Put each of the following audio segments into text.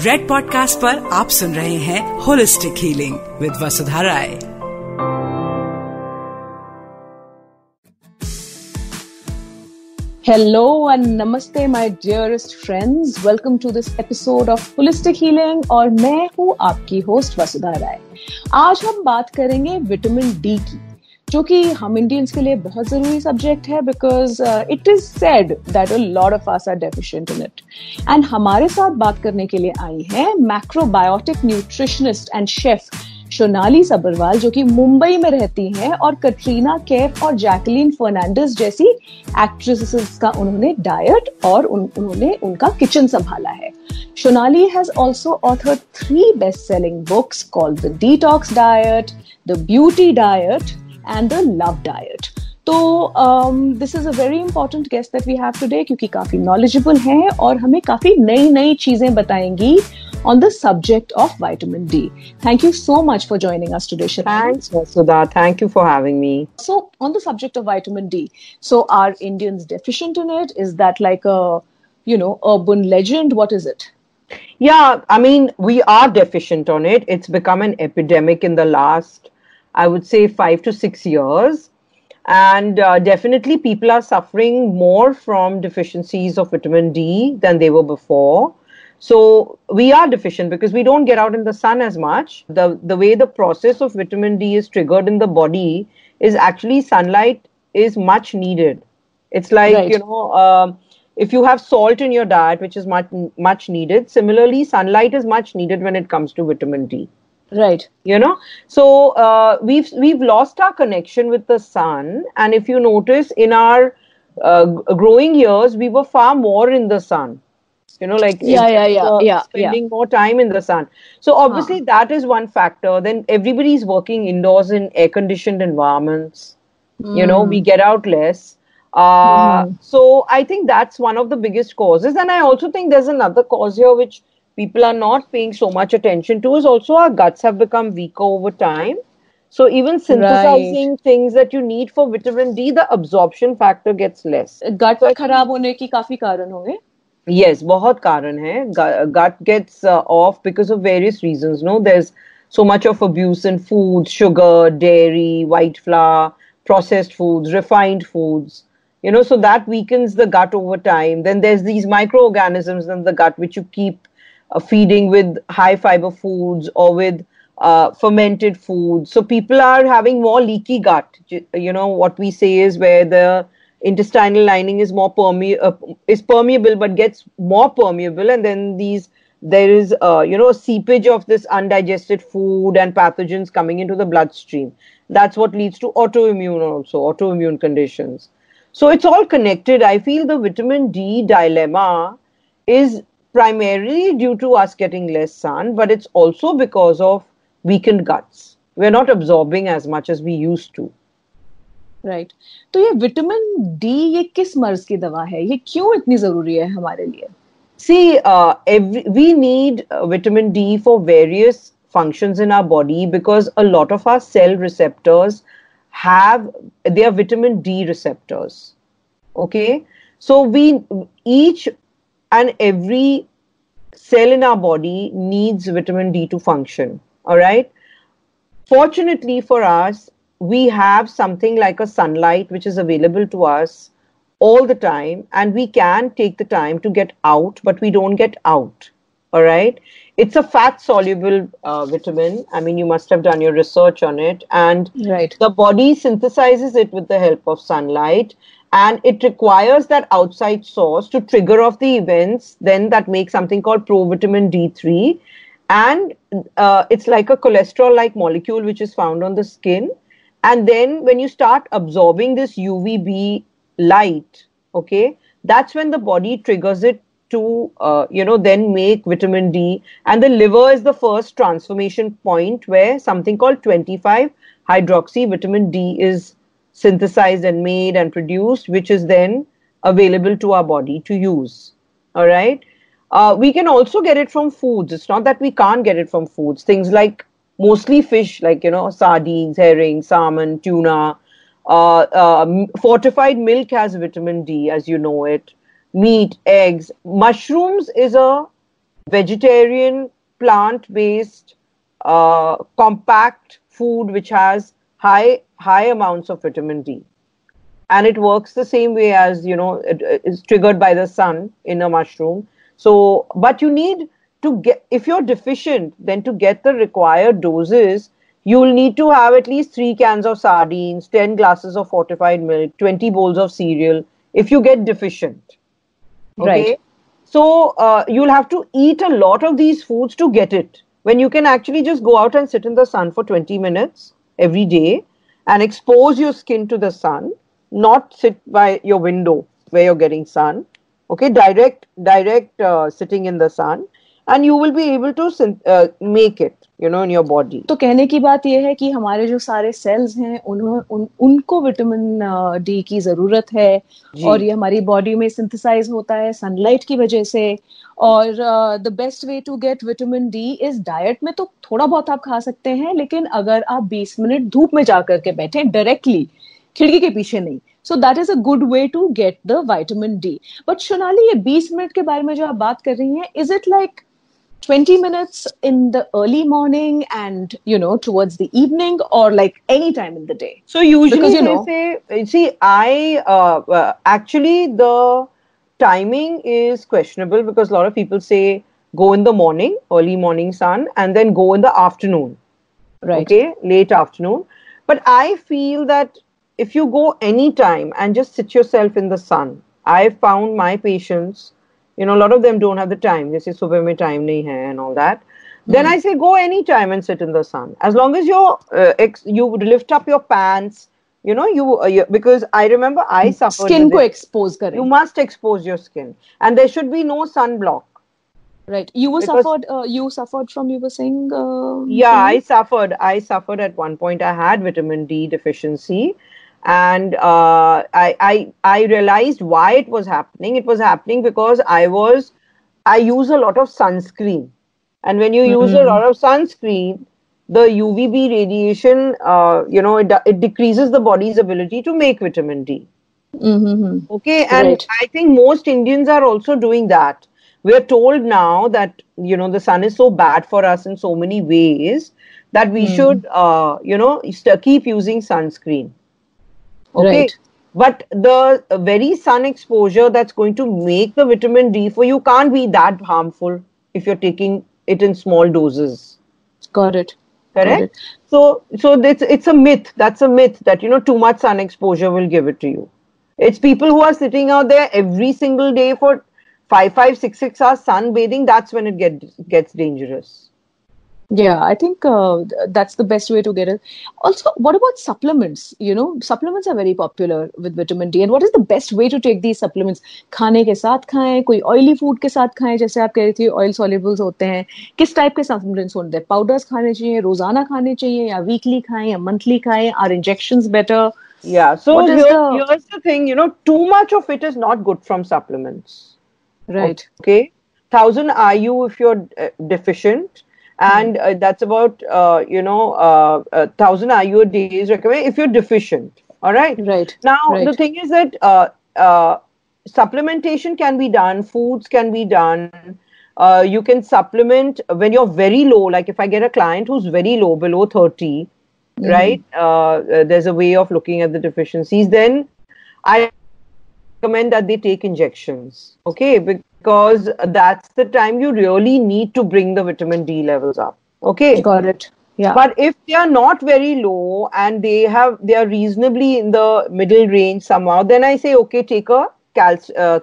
Red podcast पर आप सुन रहे हैं holistic healing with Vasudha Rai hello and नमस्ते my dearest friends welcome to this episode of holistic healing और मैं हूँ आपकी होस्ट वसुधा राय आज हम बात करेंगे विटामिन डी की. जो कि हम इंडियंस के लिए बहुत ज़रूरी सब्जेक्ट है because it is said that a lot of us are deficient in it and हमारे साथ बात करने के लिए आई है macrobiotic nutritionist and chef Sonali Sabharwal जो कि मुंबई में रहती हैं और कटरीना कैफ और जैकलीन फर्नांडिस जैसी एक्ट्रेसेस का उन्होंने डाइट और उन, उन्होंने उनका किचन संभाला है। Sonali has also author three best selling books called the detox diet the beauty diet and the love diet तो this is a very important guest that we have today क्योंकि काफी knowledgeable हैं और हमें काफी नई नई चीजें बताएंगी on the subject of vitamin D. Thank you so much for joining us today, Shirani. Thanks, Sudha. Thank you for having me. So, on the subject of vitamin D, so are Indians deficient in it? Is that like a, you know, urban legend? What is it? Yeah, I mean, we are deficient on it. It's become an epidemic in the last I would say five to six years. And uh, definitely, people are suffering more from deficiencies of vitamin D than they were before. So we are deficient because we don't get out in the sun as much. The the way the process of vitamin D is triggered in the body is actually sunlight is much needed. It's like right. you know uh, if you have salt in your diet, which is much much needed. Similarly, sunlight is much needed when it comes to vitamin D right you know so uh, we've we've lost our connection with the sun and if you notice in our uh, growing years we were far more in the sun you know like yeah yeah yeah uh, yeah spending yeah. more time in the sun so obviously huh. that is one factor then everybody's working indoors in air conditioned environments mm. you know we hmm. get out less uh, mm. so i think that's one of the biggest causes and i also think there's another cause here which people are not paying so much attention to is also our guts have become weaker over time. So even synthesizing right. things that you need for vitamin D, the absorption factor gets less. Gut so खराब होने की काफी कारण होंगे. Yes, बहुत कारण है. Gut gets uh, off because of various reasons. No, there's so much of abuse in foods, sugar, dairy, white flour, processed foods, refined foods. You know, so that weakens the gut over time. Then there's these microorganisms in the gut which you keep uh, feeding with high fiber foods or with uh, fermented foods. So people are having more leaky gut. You know what we say is where the intestinal lining is more perme- uh, is permeable but gets more permeable, and then these there is uh, you know seepage of this undigested food and pathogens coming into the bloodstream. That's what leads to autoimmune also autoimmune conditions. So it's all connected. I feel the vitamin D dilemma is primarily due to us getting less sun, but it's also because of weakened guts. We're not absorbing as much as we used to. Right right. तो ये vitamin D ये किस मर्ज की दवा है ये क्यों इतनी जरूरी है हमारे लिए see uh, every, we need uh, vitamin d for various functions in our body because a lot of our cell receptors have they are vitamin d receptors okay so we each and every cell in our body needs vitamin D to function. All right. Fortunately for us, we have something like a sunlight which is available to us all the time, and we can take the time to get out, but we don't get out. All right. It's a fat soluble uh, vitamin. I mean, you must have done your research on it. And right. the body synthesizes it with the help of sunlight and it requires that outside source to trigger off the events then that makes something called provitamin d3 and uh, it's like a cholesterol like molecule which is found on the skin and then when you start absorbing this uvb light okay that's when the body triggers it to uh, you know then make vitamin d and the liver is the first transformation point where something called 25 hydroxy vitamin d is synthesized and made and produced, which is then available to our body to use. All right. Uh, we can also get it from foods. It's not that we can't get it from foods. Things like mostly fish, like, you know, sardines, herring, salmon, tuna. Uh, uh, fortified milk has vitamin D, as you know it. Meat, eggs. Mushrooms is a vegetarian, plant based, uh, compact food which has high high amounts of vitamin D. And it works the same way as you know it is triggered by the sun in a mushroom. So, but you need to get if you're deficient, then to get the required doses, you'll need to have at least three cans of sardines, ten glasses of fortified milk, twenty bowls of cereal. If you get deficient, okay. Right. So uh, you'll have to eat a lot of these foods to get it. When you can actually just go out and sit in the sun for 20 minutes every day and expose your skin to the sun, not sit by your window where you're getting sun. Okay, direct, direct uh, sitting in the sun, and you will be able to syn- uh, make it, you know, in your body. तो कहने की बात यह है कि हमारे जो सारे सेल्स हैं उन्हों उन, उनको विटामिन डी की ज़रूरत है। और ये हमारी बॉडी में सिंथेसाइज होता है सनलाइट की वजह से और the best way to get vitamin D is diet में तो थोड़ा बहुत आप खा सकते हैं लेकिन अगर आप 20 मिनट धूप में जा करके बैठे डायरेक्टली खिड़की के पीछे नहीं so that is a good way to get the vitamin D but Sonali ये 20 मिनट के बारे में जो आप बात कर रही हैं is it like 20 minutes in the early morning and you know towards the evening or like any time in the day So usually Because, you they know- say, see, I uh, uh, actually the timing is questionable because a lot of people say go in the morning, early morning sun, and then go in the afternoon. right Okay, late afternoon. But I feel that if you go anytime and just sit yourself in the sun, I found my patients, you know a lot of them don't have the time. They say subah me time nahi hai and all that. Mm. then hmm. i say go anytime and sit in the sun. As long as you uh, ex- you lift up your pants you know you, uh, you because i remember i hmm. suffered skin ko expose kare you must expose your skin. And there should be no sunblock. Right. You were because, suffered uh, you suffered from you were saying uh, yeah i suffered. I suffered at one point. I had vitamin d deficiency and uh, I, I I realized why it was happening. It was happening because I was I use a lot of sunscreen, and when you use a lot of sunscreen, the UVB radiation, uh, you know, it, it decreases the body's ability to make vitamin D. Mhm. Okay, and Right. I think most Indians are also doing that. We're told now that you know the sun is so bad for us in so many ways that we should, uh, you know, st- keep using sunscreen. Okay, Right. but the very sun exposure that's going to make the vitamin D for you can't be that harmful if you're taking it in small doses. Got it. Got correct? it. so so it's it's a myth. That's a myth that you know too much sun exposure will give it to you. It's people who are sitting out there every single day for five five six six hours sunbathing that's when it gets gets dangerous Yeah, I think uh, th- that's the best way to get it. Also, what about supplements? You know, supplements are very popular with vitamin D. And what is the best way to take these supplements? खाने के साथ खाएं, कोई oily food के साथ खाएं, जैसे आप कह रही थी ऑयल सॉल्युबल्स होते हैं. किस टाइप के सप्लीमेंट्स होते हैं? पाउडर्स खाने चाहिए, रोजाना खाने चाहिए, या वीकली खाएं, या मंथली खाएं? Are injections better? yeah so What is here, the- here's the thing you know too much of it is not good from supplements Right. okay 1000 IU if you're uh, deficient and uh, that's about uh, you know uh, uh, 1000 IU a day is recommended if you're deficient. All right? Right. now Right. the thing is that uh, uh, supplementation can be done foods can be done. Uh, you can supplement when you're very low. Like if i get a client who's very low below 30 right uh, uh, there's a way of looking at the deficiencies then i recommend that they take injections. Okay? Because that's the time you really need to bring the vitamin d levels up okay Got it. Yeah. but if they are not very low and they have they are reasonably in the middle range somehow then i say okay take a cal uh,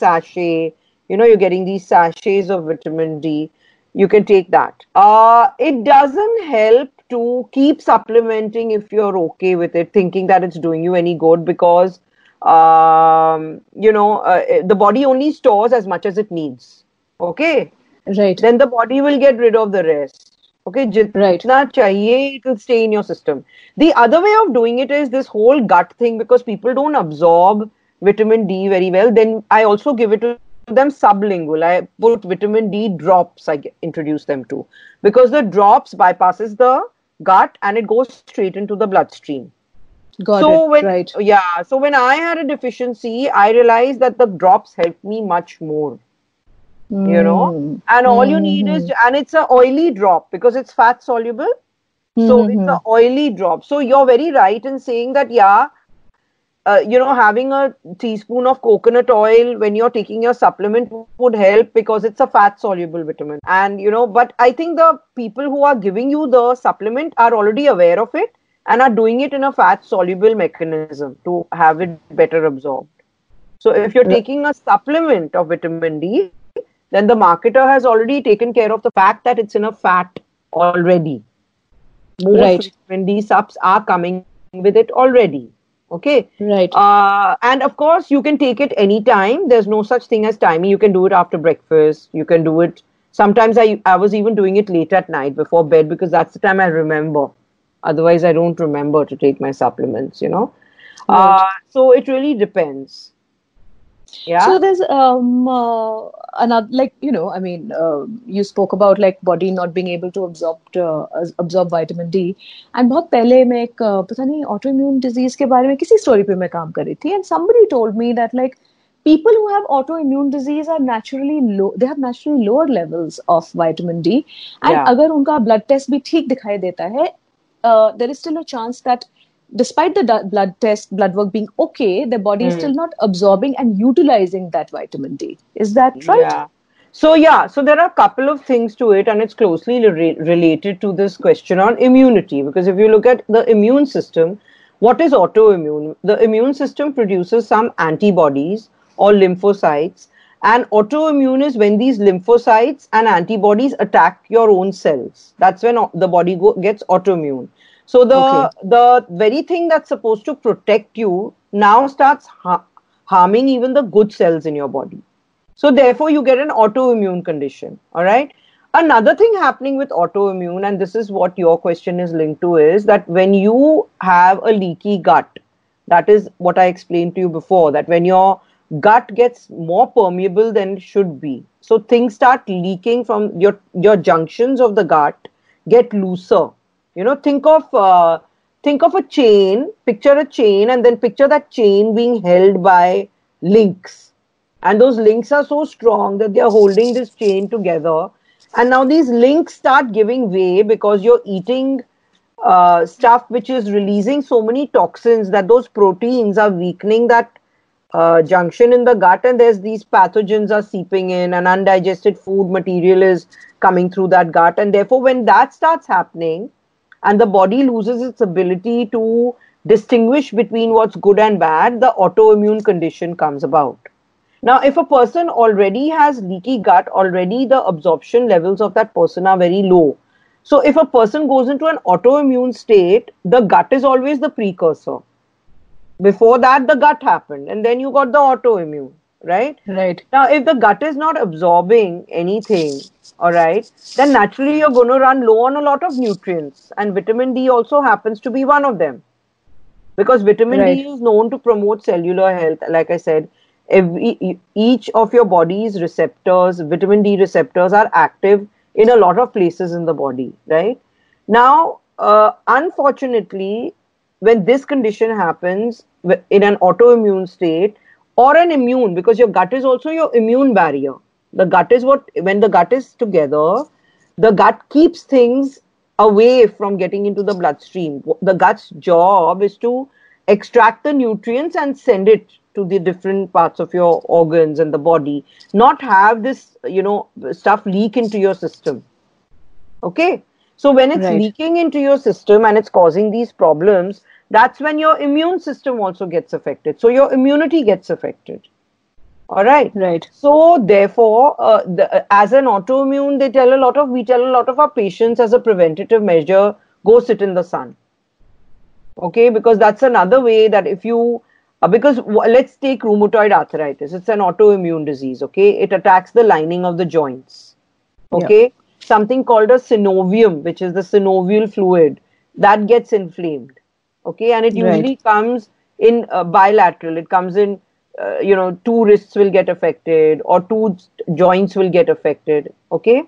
sachet you know you're getting these sachets of vitamin d you can take that uh, it doesn't help to keep supplementing if you're okay with it thinking that it's doing you any good because um, you know uh, the body only stores as much as it needs okay right. then the body will get rid of the rest. Okay, jitna Right. chahiye, it will stay in your system. The other way of doing it is this whole gut thing because people don't absorb vitamin D very well. Then I also give it to them sublingual. I put vitamin D drops. I introduce them to because the drops bypasses the gut and it goes straight into the bloodstream Got so it. when right. yeah so when i had a deficiency i realized that the drops helped me much more. You know? Hmm. And all you need is hmm. and it's a oily drop because it's fat soluble. Hmm, so it's a oily drop. So you're very right in saying that yeah uh, you know having a teaspoon of coconut oil when you're taking your supplement would help because it's a fat soluble vitamin. And you know but i think the people who are giving you the supplement are already aware of it and are doing it in a fat soluble mechanism to have it better absorbed. So if you're taking a supplement of vitamin d then the marketer has already taken care of the fact that it's in a fat already. Most Right. vitamin d subs are coming with it already. Okay? Right. uh, and of course you can take it anytime. There's no such thing as timing. You can do it after breakfast. You can do it. Sometimes i i was even doing it late at night before bed because that's the time i remember otherwise i don't remember to take my supplements you know uh, so it really depends yeah So there's um uh, another like you know I mean uh, you spoke about like body not being able to absorb uh, absorb vitamin D and बहुत पहले मैं एक uh, पता नहीं autoimmune disease के बारे में किसी story पे मैं काम कर रही थी and somebody told me that like people who have autoimmune disease are naturally low they have naturally lower levels of vitamin D and Yeah. अगर उनका blood test भी ठीक दिखाई देता है uh, there is still a chance that despite the du- blood test blood work being okay their body is Hmm. still not absorbing and utilizing that vitamin d is that right Yeah. So yeah, so there are a couple of things to it, and it's closely re- related to this question on immunity. Because if you look at the immune system, what is autoimmune? The immune system produces some antibodies or lymphocytes, and autoimmune is when these lymphocytes and antibodies attack your own cells. That's when the body go- gets autoimmune. So the Okay. the very thing that's supposed to protect you now starts ha- harming even the good cells in your body. So therefore, you get an autoimmune condition. All right. Another thing happening with autoimmune, and this is what your question is linked to, is that when you have a leaky gut, that is what I explained to you before, that when your gut gets more permeable than it should be, so things start leaking from your your junctions of the gut get looser. You know, think of uh, think of a chain. Picture a chain, and then picture that chain being held by links and those links are so strong that they are holding this chain together and now these links start giving way because you're eating uh, stuff which is releasing so many toxins that those proteins are weakening that uh, junction in the gut and there's these pathogens are seeping in and undigested food material is coming through that gut and therefore when that starts happening and the body loses its ability to distinguish between what's good and bad the autoimmune condition comes about now, if a person already has leaky gut, already the absorption levels of that person are very low. So, if a person goes into an autoimmune state, the gut is always the precursor. Before that, the gut happened, and then you got the autoimmune, right? right Now, if the gut is not absorbing anything, all right, then naturally you're going to run low on a lot of nutrients, and vitamin D also happens to be one of them. Because vitamin Right. D is known to promote cellular health, like I said, every each of your body's receptors, vitamin D receptors, are active in a lot of places in the body, right? Now, uh, unfortunately, when this condition happens in an autoimmune state or an immune, because your gut is also your immune barrier. The gut is what, when the gut is together, the gut keeps things away from getting into the bloodstream. The gut's job is to extract the nutrients and send it to the different parts of your organs and the body, not have this, you know, stuff leak into your system. Okay. So when it's Right. leaking into your system and it's causing these problems, that's when your immune system also gets affected. So your immunity gets affected. All right. right So therefore, uh, the, as an autoimmune, they tell a lot of we tell a lot of our patients as a preventative measure, go sit in the sun. Okay, because that's another way that if you uh, because w- let's take rheumatoid arthritis, it's an autoimmune disease. Okay, it attacks the lining of the joints. Okay, something called a synovium, which is the synovial fluid, that gets inflamed. Okay, and it Right. usually comes in uh, bilateral. It comes in, uh, you know, two wrists will get affected or two joints will get affected. Okay,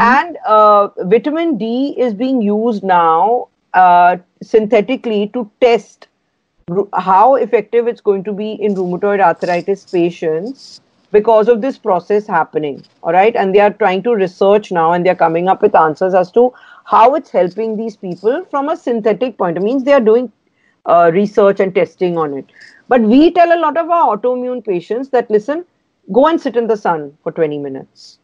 and uh, vitamin D is being used now uh, synthetically to test how effective it's going to be in rheumatoid arthritis patients because of this process happening. All right. And they are trying to research now and they're coming up with answers as to how it's helping these people from a synthetic point. It means they are doing uh, research and testing on it. But we tell a lot of our autoimmune patients that listen, go and sit in the sun for 20 minutes.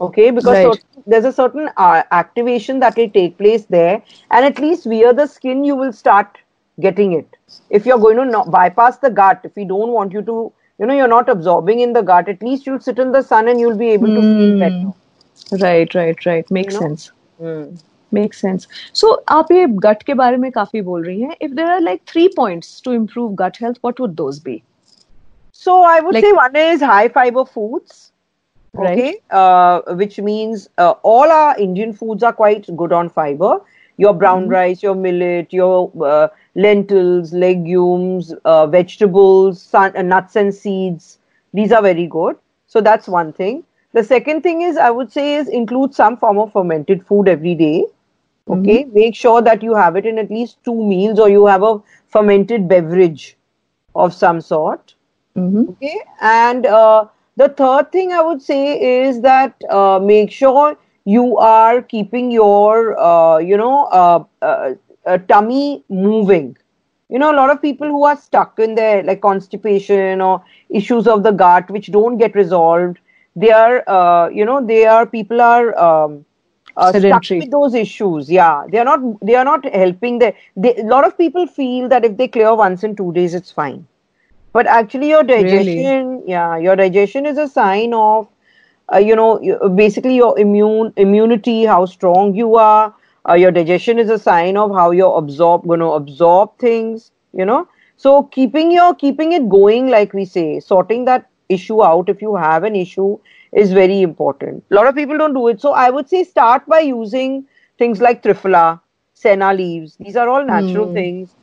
Okay, because right. there's a certain uh, activation that will take place there, and at least via the skin, you will start getting it. If you're going to not bypass the gut, if we don't want you to, you know, you're not absorbing in the gut, at least you'll sit in the sun and you'll be able mm. to feel hmm. better. Right, right, right. Makes you know? sense. Mm. Make sense so आप ये गट के बारे में काफी बोल रही हैं if there are like three points to improve gut health what would those B So I would Like- say one is high fiber foods. Right. Okay, uh, which means uh, all our Indian foods are quite good on fiber. Your brown rice, your millet, your uh, lentils, legumes, uh, vegetables, sun, uh, nuts and seeds. These are very good. So that's one thing. The second thing is I would say is include some form of fermented food every day. Okay, make sure that you have it in at least two meals or you have a fermented beverage of some sort. Okay, and uh, the third thing I would say is that uh, make sure you are keeping your, uh, you know, uh, uh, uh, tummy moving. You know, a lot of people who are stuck in their like constipation or issues of the gut which don't get resolved. They are, uh, you know, they are people are. Um, uh, stuck with those issues. Yeah they are not they are not helping the they, a lot of people feel that if they clear once in two days it's fine. But actually your digestion yeah your digestion is a sign of uh, you know basically your immune immunity how strong you are. Uh, your digestion is a sign of how you're absorb going to absorb things you know. So keeping your keeping it going like we say sorting that issue out if you have an issue is very important. A lot of people don't do it. So I would say start by using things like triphala, Senna leaves. These are all natural mm. things.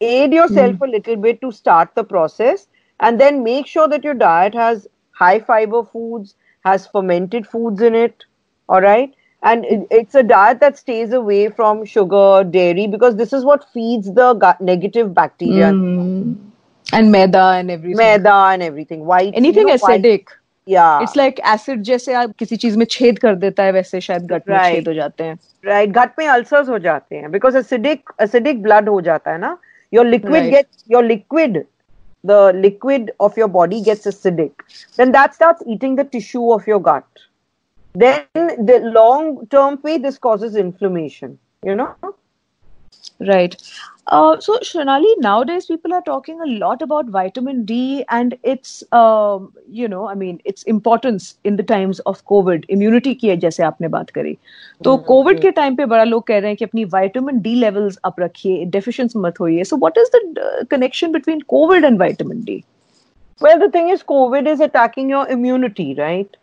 Aid yourself mm. a little bit to start the process and then make sure that your diet has high fiber foods, has fermented foods in it. All right. And it's a diet that stays away from sugar, dairy, because this is what feeds the gut negative bacteria. Mm. And maida and everything. Maida and everything. White. Anything you know, acidic. White it's like acid जैसे आप किसी चीज़ में छेद कर देता है वैसे शायद गट में Right. छेद हो जाते हैं right gut में ulcers हो जाते हैं because acidic acidic blood हो जाता है ना liquid Right. gets your liquid the liquid of your body gets acidic then that starts eating the tissue of your gut then the long term way this causes inflammation you know Right. Uh, so, Shonali. nowadays people are talking a lot about vitamin D and its, um, you know, I mean, its importance in the times of COVID. Immunity ki hai, jaise aapne baat kari. So. Hmm, COVID ke time pe bada log keh rahe ki apni vitamin D levels up rakhiye, deficiency mat hoiye. So, what is the uh, connection between COVID and vitamin D? Well, the thing is, COVID is attacking your immunity, right?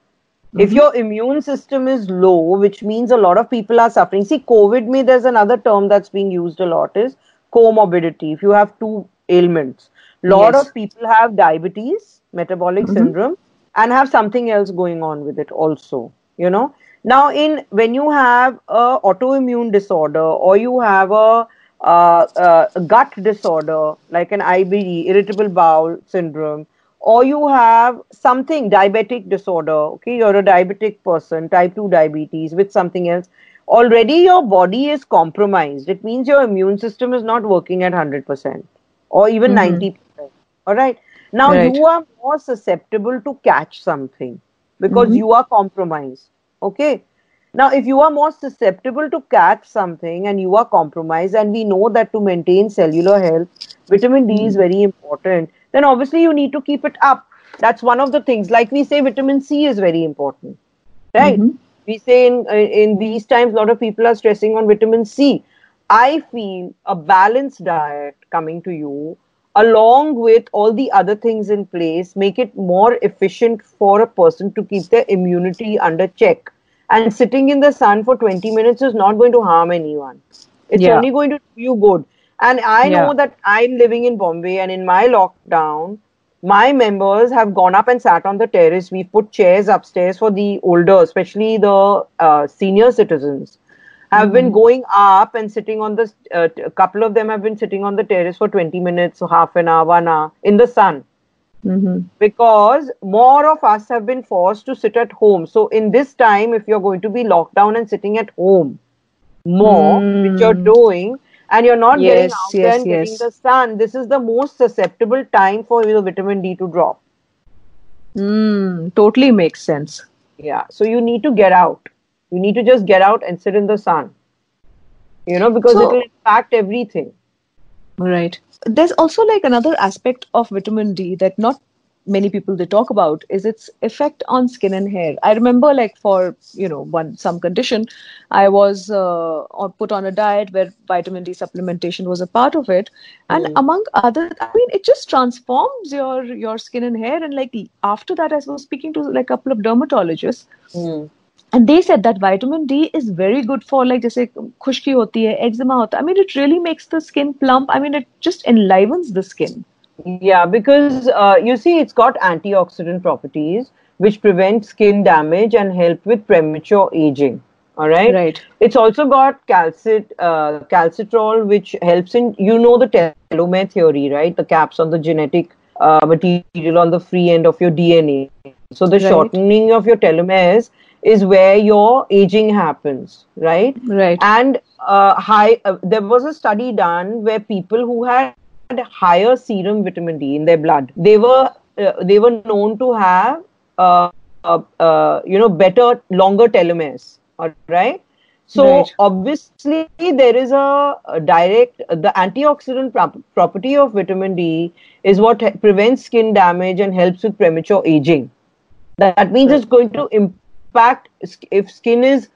If your immune system is low, which means a lot of people are suffering. See, COVID, me, there's another term that's being used a lot is comorbidity. If you have two ailments, lot Yes. of people have diabetes, metabolic syndrome, and have something else going on with it also. You know. Now, in when you have a autoimmune disorder or you have a uh, uh, gut disorder like an IBD, irritable bowel syndrome, or you have something diabetic disorder okay you're a diabetic person type 2 diabetes with something else already your body is compromised. It means your immune system is not working at 100% or even mm-hmm. 90% all right? Now Right. you are more susceptible to catch something because mm-hmm. you are compromised okay? Now if you are more susceptible to catch something and you are compromised and we know that to maintain cellular health vitamin d is mm. very important then obviously you need to keep it up. That's one of the things. Like we say vitamin c is very important right? Mm-hmm. We say in in these times a lot of people are stressing on vitamin c. I feel a balanced diet coming to you along with all the other things in place make it more efficient for a person to keep their immunity under check. And sitting in the sun for 20 minutes is not going to harm anyone. It's Yeah. only going to do you good and i know Yeah. that i'm living in bombay and in my lockdown my members have gone up and sat on the terrace we've put chairs upstairs for the older especially the uh, senior citizens have been going up and sitting on the uh, a couple of them have been sitting on the terrace for 20 minutes or half an hour one hour in the sun Mm-hmm. because more of us have been forced to sit at home. So, in this time, if you're going to be locked down and sitting at home more, which you're Mm. doing, and you're not getting Yes, out there yes, and getting the sun, this is the most susceptible time for the vitamin D to drop. Mm, totally makes sense. Yeah. So, you need to get out. You need to just get out and sit in the sun. You know, because So- it will impact everything. Right. There's also like another aspect of vitamin D that not many people they talk about is its effect on skin and hair i remember like for you know one some condition i was uh, put on a diet where vitamin d supplementation was a part of it and mm. among other i mean it just transforms your your skin and hair and like after that i was speaking to like a couple of dermatologists mm. And they said that vitamin D is very good for like just khushki hoti hai, eczema hota. I mean, it really makes the skin plump. I mean, it just enlivens the skin. Yeah, because uh, you see, it's got antioxidant properties which prevent skin damage and help with premature aging. All right. right It's also got calcit, uh, calcitriol, which helps in, you know, the telomere theory, right? The caps on the genetic uh, material on the free end of your DNA. So the Right. shortening of your telomeres is where your aging happens, right? right and uh, high uh, there was a study done where people who had higher serum vitamin D in their blood they were uh, they were known to have uh, uh, uh, you know better longer telomeres all right so Right. obviously there is a, a direct the antioxidant prop- property of vitamin D is what prevents skin damage and helps with premature aging that, that means it's going to impact if skin is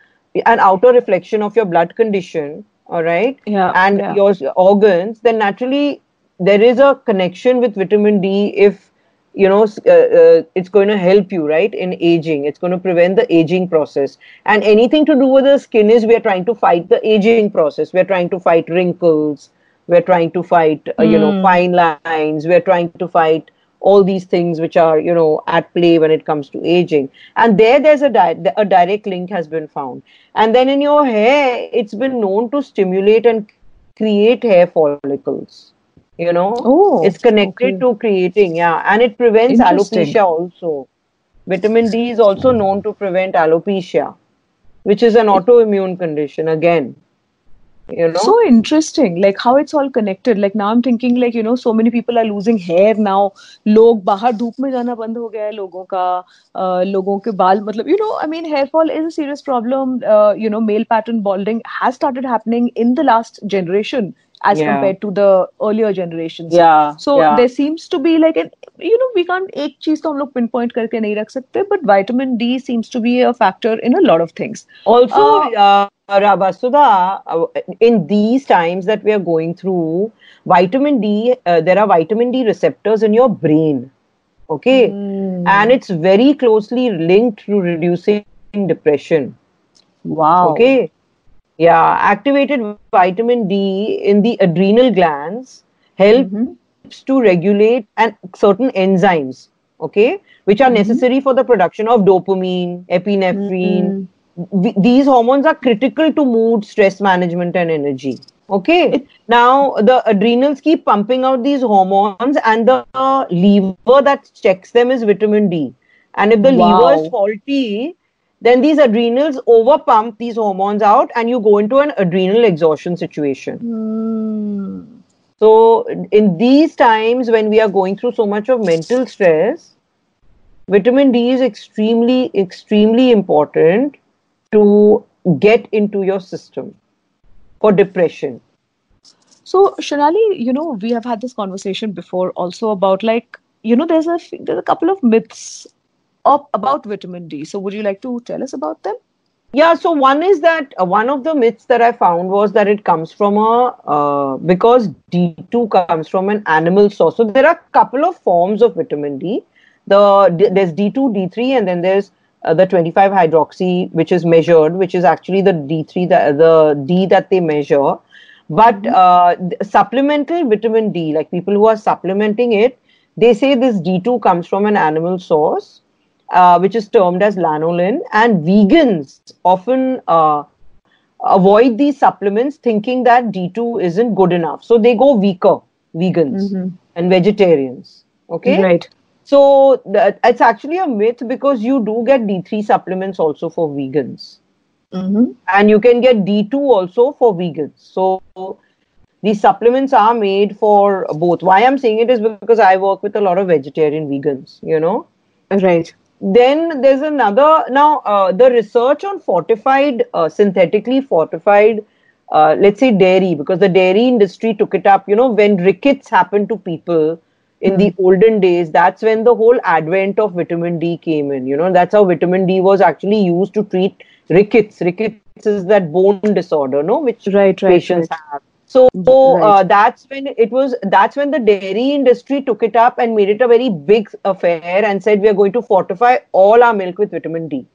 an outer reflection of your blood condition all right Yeah, and yeah. your organs then naturally there is a connection with vitamin d if you know uh, uh, it's going to help you right in aging. It's going to prevent the aging process. And anything to do with the skin is we are trying to fight the aging process. We're trying to fight wrinkles. We're trying to fight uh, you know Hmm. fine lines. We're trying to fight all these things which are you know at play when it comes to aging. And there there's a, di- a direct link has been found. And then in your hair it's been known to stimulate and create hair follicles you know oh, it's connected okay. to creating yeah. And it prevents alopecia also. Vitamin d is also known to prevent alopecia which is an autoimmune condition again you know. So interesting like how it's all connected. Like now i'm thinking like you know so many people are losing hair now. Log bahar dhoop mein jana band ho gaya logon ka uh, logon ke baal matlab you know i mean hair fall is a serious problem. Uh, you know male pattern balding has started happening in the last generation as Yeah. compared to the earlier generations yeah so yeah. there seems to be like an you know we can't एक चीज तो हम लोग pinpoint करके नहीं रख सकते but vitamin D seems to be a factor in a lot of things Also, Uh, uh, Rabasudha, uh, in these times that we are going through, vitamin D, uh, there are vitamin D receptors in your brain. Okay. Hmm. And it's very closely linked to reducing depression. wow Okay. Yeah. Activated vitamin D in the adrenal glands helps Mhm. to regulate and certain enzymes. Okay. Which are necessary for the production of dopamine, epinephrine, Mm. we, these hormones are critical to mood, stress management, and energy. Okay. Now the adrenals keep pumping out these hormones, and the lever that checks them is vitamin D. And if the lever is faulty, then these adrenals overpump these hormones out, and you go into an adrenal exhaustion situation. Hmm. So, in these times when we are going through so much of mental stress, vitamin D is extremely, extremely important to get into your system for depression. So, Shonali, you know, we have had this conversation before also about like, you know, there's a there's a couple of myths up about vitamin D. So, would you like to tell us about them? Yeah, so one is that uh, one of the myths that I found was that it comes from a uh, because D2 comes from an animal source. So there are a couple of forms of vitamin D. The d- there's D2, D3, and then there's uh, the 25 hydroxy, which is measured, which is actually the D3, the, the D that they measure. But uh, th- supplemental vitamin D, like people who are supplementing it, they say this D2 comes from an animal source uh, which is termed as lanolin. And vegans often uh, avoid these supplements thinking that D2 isn't good enough. So they go weaker, vegans Mhm. and vegetarians. Okay. Right. So that, it's actually a myth because you do get D3 supplements also for vegans. Mm-hmm. And you can get D2 also for vegans. So these supplements are made for both. Why I'm saying it is because I work with a lot of vegetarian vegans, you know. Right. Then there's another, now uh, the research on fortified, uh, synthetically fortified, uh, let's say dairy, because the dairy industry took it up, you know, when rickets happened to people in the olden days, that's when the whole advent of vitamin D came in, you know, that's how vitamin D was actually used to treat rickets. Rickets is that bone disorder, no, which Right, right, patients right. have. So uh, Right. that's when it was. That's when the dairy industry took it up and made it a very big affair and said we are going to fortify all our milk with vitamin D.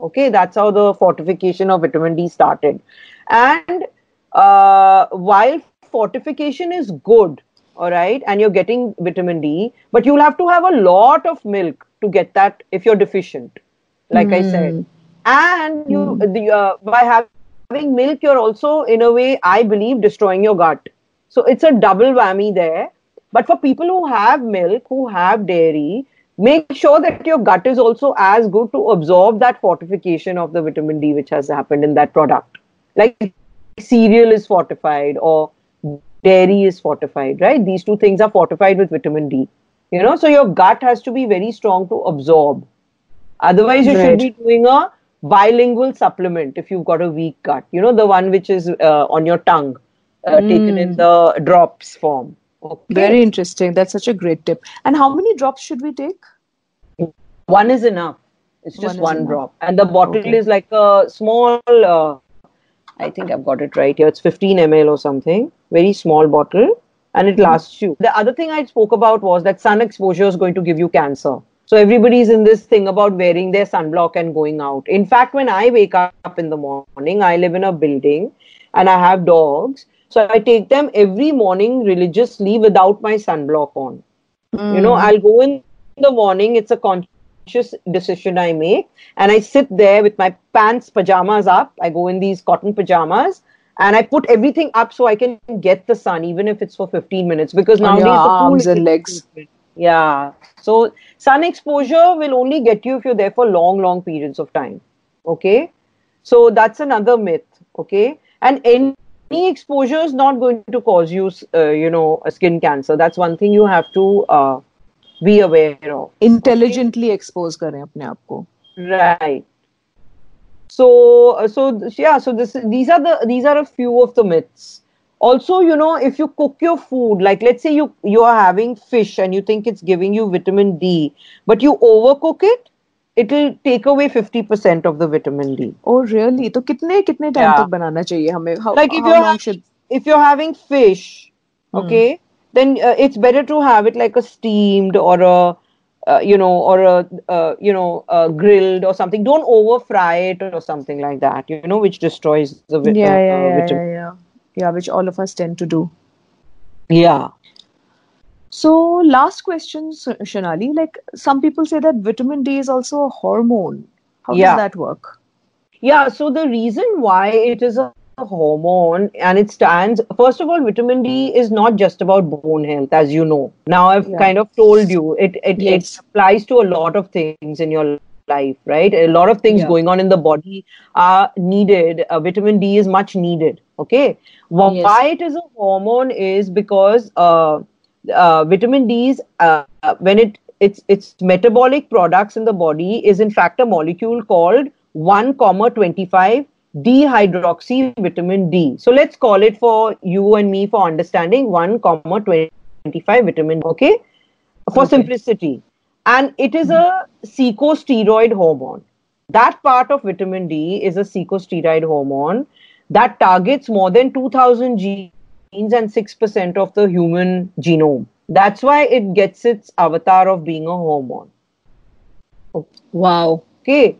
Okay, that's how the fortification of vitamin D started. And uh, while fortification is good, all right, and you're getting vitamin D, but you'll have to have a lot of milk to get that if you're deficient, like I said. And you, the, uh, by having milk, you're also, in a way, I believe, destroying your gut. So it's a double whammy there. But for people who have milk, who have dairy, make sure that your gut is also as good to absorb that fortification of the vitamin D which has happened in that product. Like cereal is fortified or dairy is fortified, right? These two things are fortified with vitamin D. You know, so your gut has to be very strong to absorb. Otherwise, you Right. should be doing a sublingual supplement if you've got a weak gut. You know, the one which is uh, on your tongue, uh, taken in the drops form. Okay. Very interesting. That's such a great tip. And how many drops should we take? one is enough. It's just One one, drop, and the bottle Okay. is like a small. Uh, I think I've got it right here. It's 15 ml or something. Very small bottle, and it lasts you. The other thing I spoke about was that sun exposure is going to give you cancer. So everybody's in this thing about wearing their sunblock and going out. In fact, when I wake up in the morning, I live in a building, and I have dogs. So I take them every morning religiously without my sunblock on. You know, mm. I'll go in the morning. It's a conscious decision I make, and I sit there with my pants, pajamas up. I go in these cotton pajamas, and I put everything up so I can get the sun, even if it's for 15 minutes. Because nowadays arms and legs. Yeah. So sun exposure will only get you if you're there for long, long periods of time. Okay. So that's another myth. Okay. And any exposure is not going to cause you, uh, you know, a skin cancer. That's one thing you have to uh, be aware of. Intelligently expose करें अपने आप को. Right. So, uh, so yeah. So this, these are the, these are a few of the myths. also you know if you cook your food like let's say you you are having fish and you think it's giving you vitamin d but you overcook it it'll take away 50% of the vitamin d oh really so kitne kitne time yeah. tak banana chahiye hame how, like if how you're long should if you're having fish okay hmm. then uh, it's better to have it like a steamed or a uh, you know, or a uh, you know uh, grilled or something. Don't over fry it or something like that. You know, which destroys the vitamin yeah, uh, yeah, uh, yeah, vitamin. Yeah, yeah. Yeah, which all of us tend to do. Yeah. So, last question, Shonali. Like some people say that vitamin D is also a hormone. How Yeah. does that work? Yeah, so the reason why it is a hormone and it stands, first of all, vitamin D is not just about bone health, as you know. Now I've Yeah. kind of told you it, it, Yes. it applies to a lot of things in your life, right? A lot of things Yeah. going on in the body are needed. Uh, vitamin D is much needed. Okay. Wh- Yes. Why it is a hormone is because uh, uh, vitamin D is uh, when it its its metabolic products in the body is in fact a molecule called 1 comma 25 dihydroxy vitamin D. So let's call it for you and me for understanding 1 comma 25 vitamin okay for Okay. simplicity and it is a secosteroid hormone that part of vitamin D is a secosteroid hormone that targets more than 2000 genes and 6% of the human genome that's why it gets its avatar of being a hormone Wow. Okay.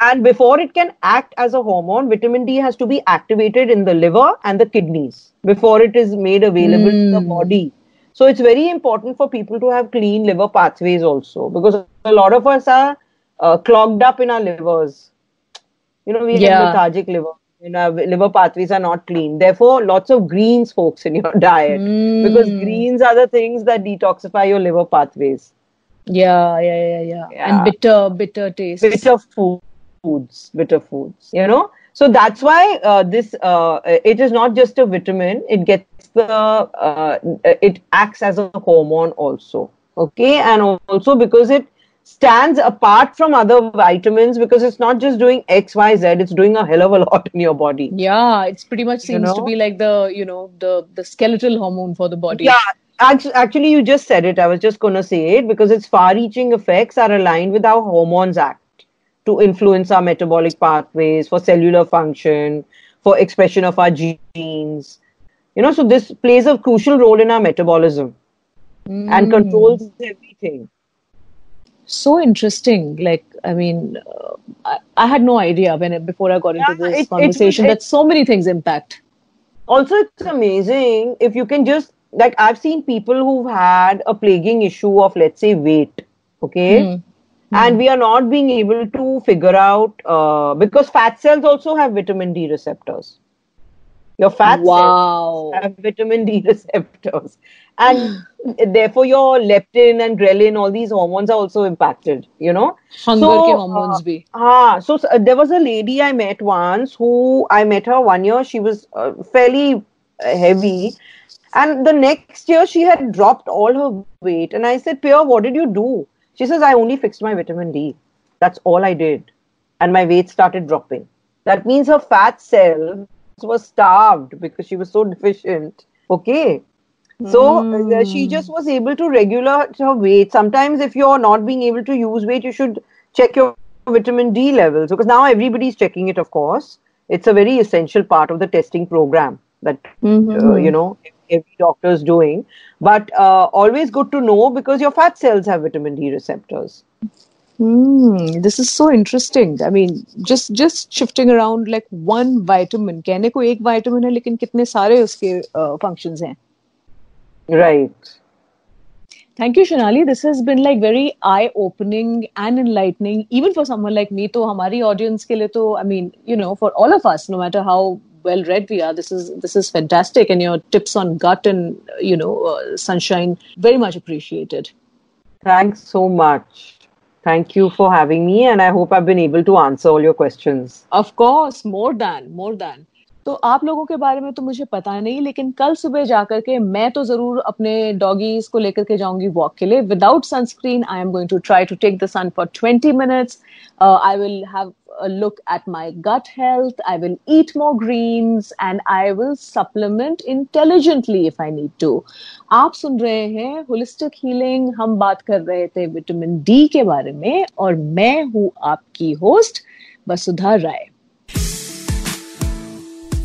And before it can act as a hormone, vitamin D has to be activated in the liver and the kidneys before it is made available to the Mm. body. So it's very important for people to have clean liver pathways also because a lot of us are uh, clogged up in our livers. You know, we Yeah. have lethargic liver. And know, liver pathways are not clean. Therefore, lots of greens, folks, in your diet because Mm. greens are the things that detoxify your liver pathways. Yeah, yeah, yeah, yeah. Yeah. And bitter, bitter taste. bitter foods, bitter foods. You know, so that's why uh, this uh, it is not just a vitamin. It gets the uh, it acts as a hormone also. Okay, and also because it stands apart from other vitamins because it's not just doing X, Y, Z. It's doing a hell of a lot in your body. Yeah, it's pretty much You seems to be like the you know the the skeletal hormone for the body. Yeah, act- actually, you just said it. I was just going to say it because its far reaching effects are aligned with how hormones act to influence our metabolic pathways, for cellular function, for expression of our genes. You know, so this plays a crucial role in our metabolism and hmm. controls everything. So interesting. Like, I mean, uh, I, I had no idea when it, before I got into Yeah, this it- conversation it- that so many things impact. Also, it's amazing if you can just, like, I've seen people who've had a plaguing issue of, let's say, weight. Okay. and we are not being able to figure out uh, because fat cells also have vitamin D receptors. Your fat Wow. cells have vitamin D receptors, and therefore your leptin and ghrelin, all these hormones are also impacted. You know, Hunger So, ke hormones uh, bhi. Ah, so, uh, there was a lady I met once who I met her one year. She was uh, fairly uh, heavy, and the next year she had dropped all her weight. And I said, Pia, what did you do? She says, I only fixed my vitamin D. That's all I did, and my weight started dropping. That means her fat cells were starved because she was so deficient. Okay. So uh, she just was able to regulate her weight. Sometimes, if you're not being able to use weight, you should check your vitamin D levels because now everybody's checking it. Of course, it's a very essential part of the testing program that uh, you know every doctor is doing. But uh, always good to know because your fat cells have vitamin D receptors. Hmm, this is so interesting. I mean, just just shifting around like one vitamin. Can को एक vitamin है लेकिन कितने uh, functions हैं. Right. Thank you, Shonali. This has been like very eye-opening and enlightening, even for someone like me. To hamari audience के I mean, you know, for all of us, no matter how well read we are, this is this is fantastic. And your tips on gut and you know uh, sunshine very much appreciated. Thanks so much. Thank you for having me, and I hope I've been able to answer all your questions. Of course, more than, more than. तो आप लोगों के बारे में तो मुझे पता नहीं, लेकिन कल सुबह जाकर के मैं तो ज़रूर अपने डॉगीज को लेकर के जाऊँगी वॉक के लिए without sunscreen I am going to try to take the sun for 20 minutes I will have look at my gut health. I will eat more greens and I will supplement intelligently if I need to. आप सुन रहे हैं holistic healing हम बात कर रहे थे vitamin D के बारे में और मैं हूँ आपकी host Vasudha Rai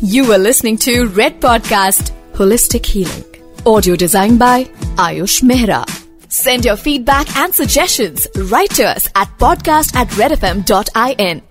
You are listening to Red Podcast Holistic Healing. Audio designed by Ayush Mehra. Send your feedback and suggestions right to us at podcast at redfm.in.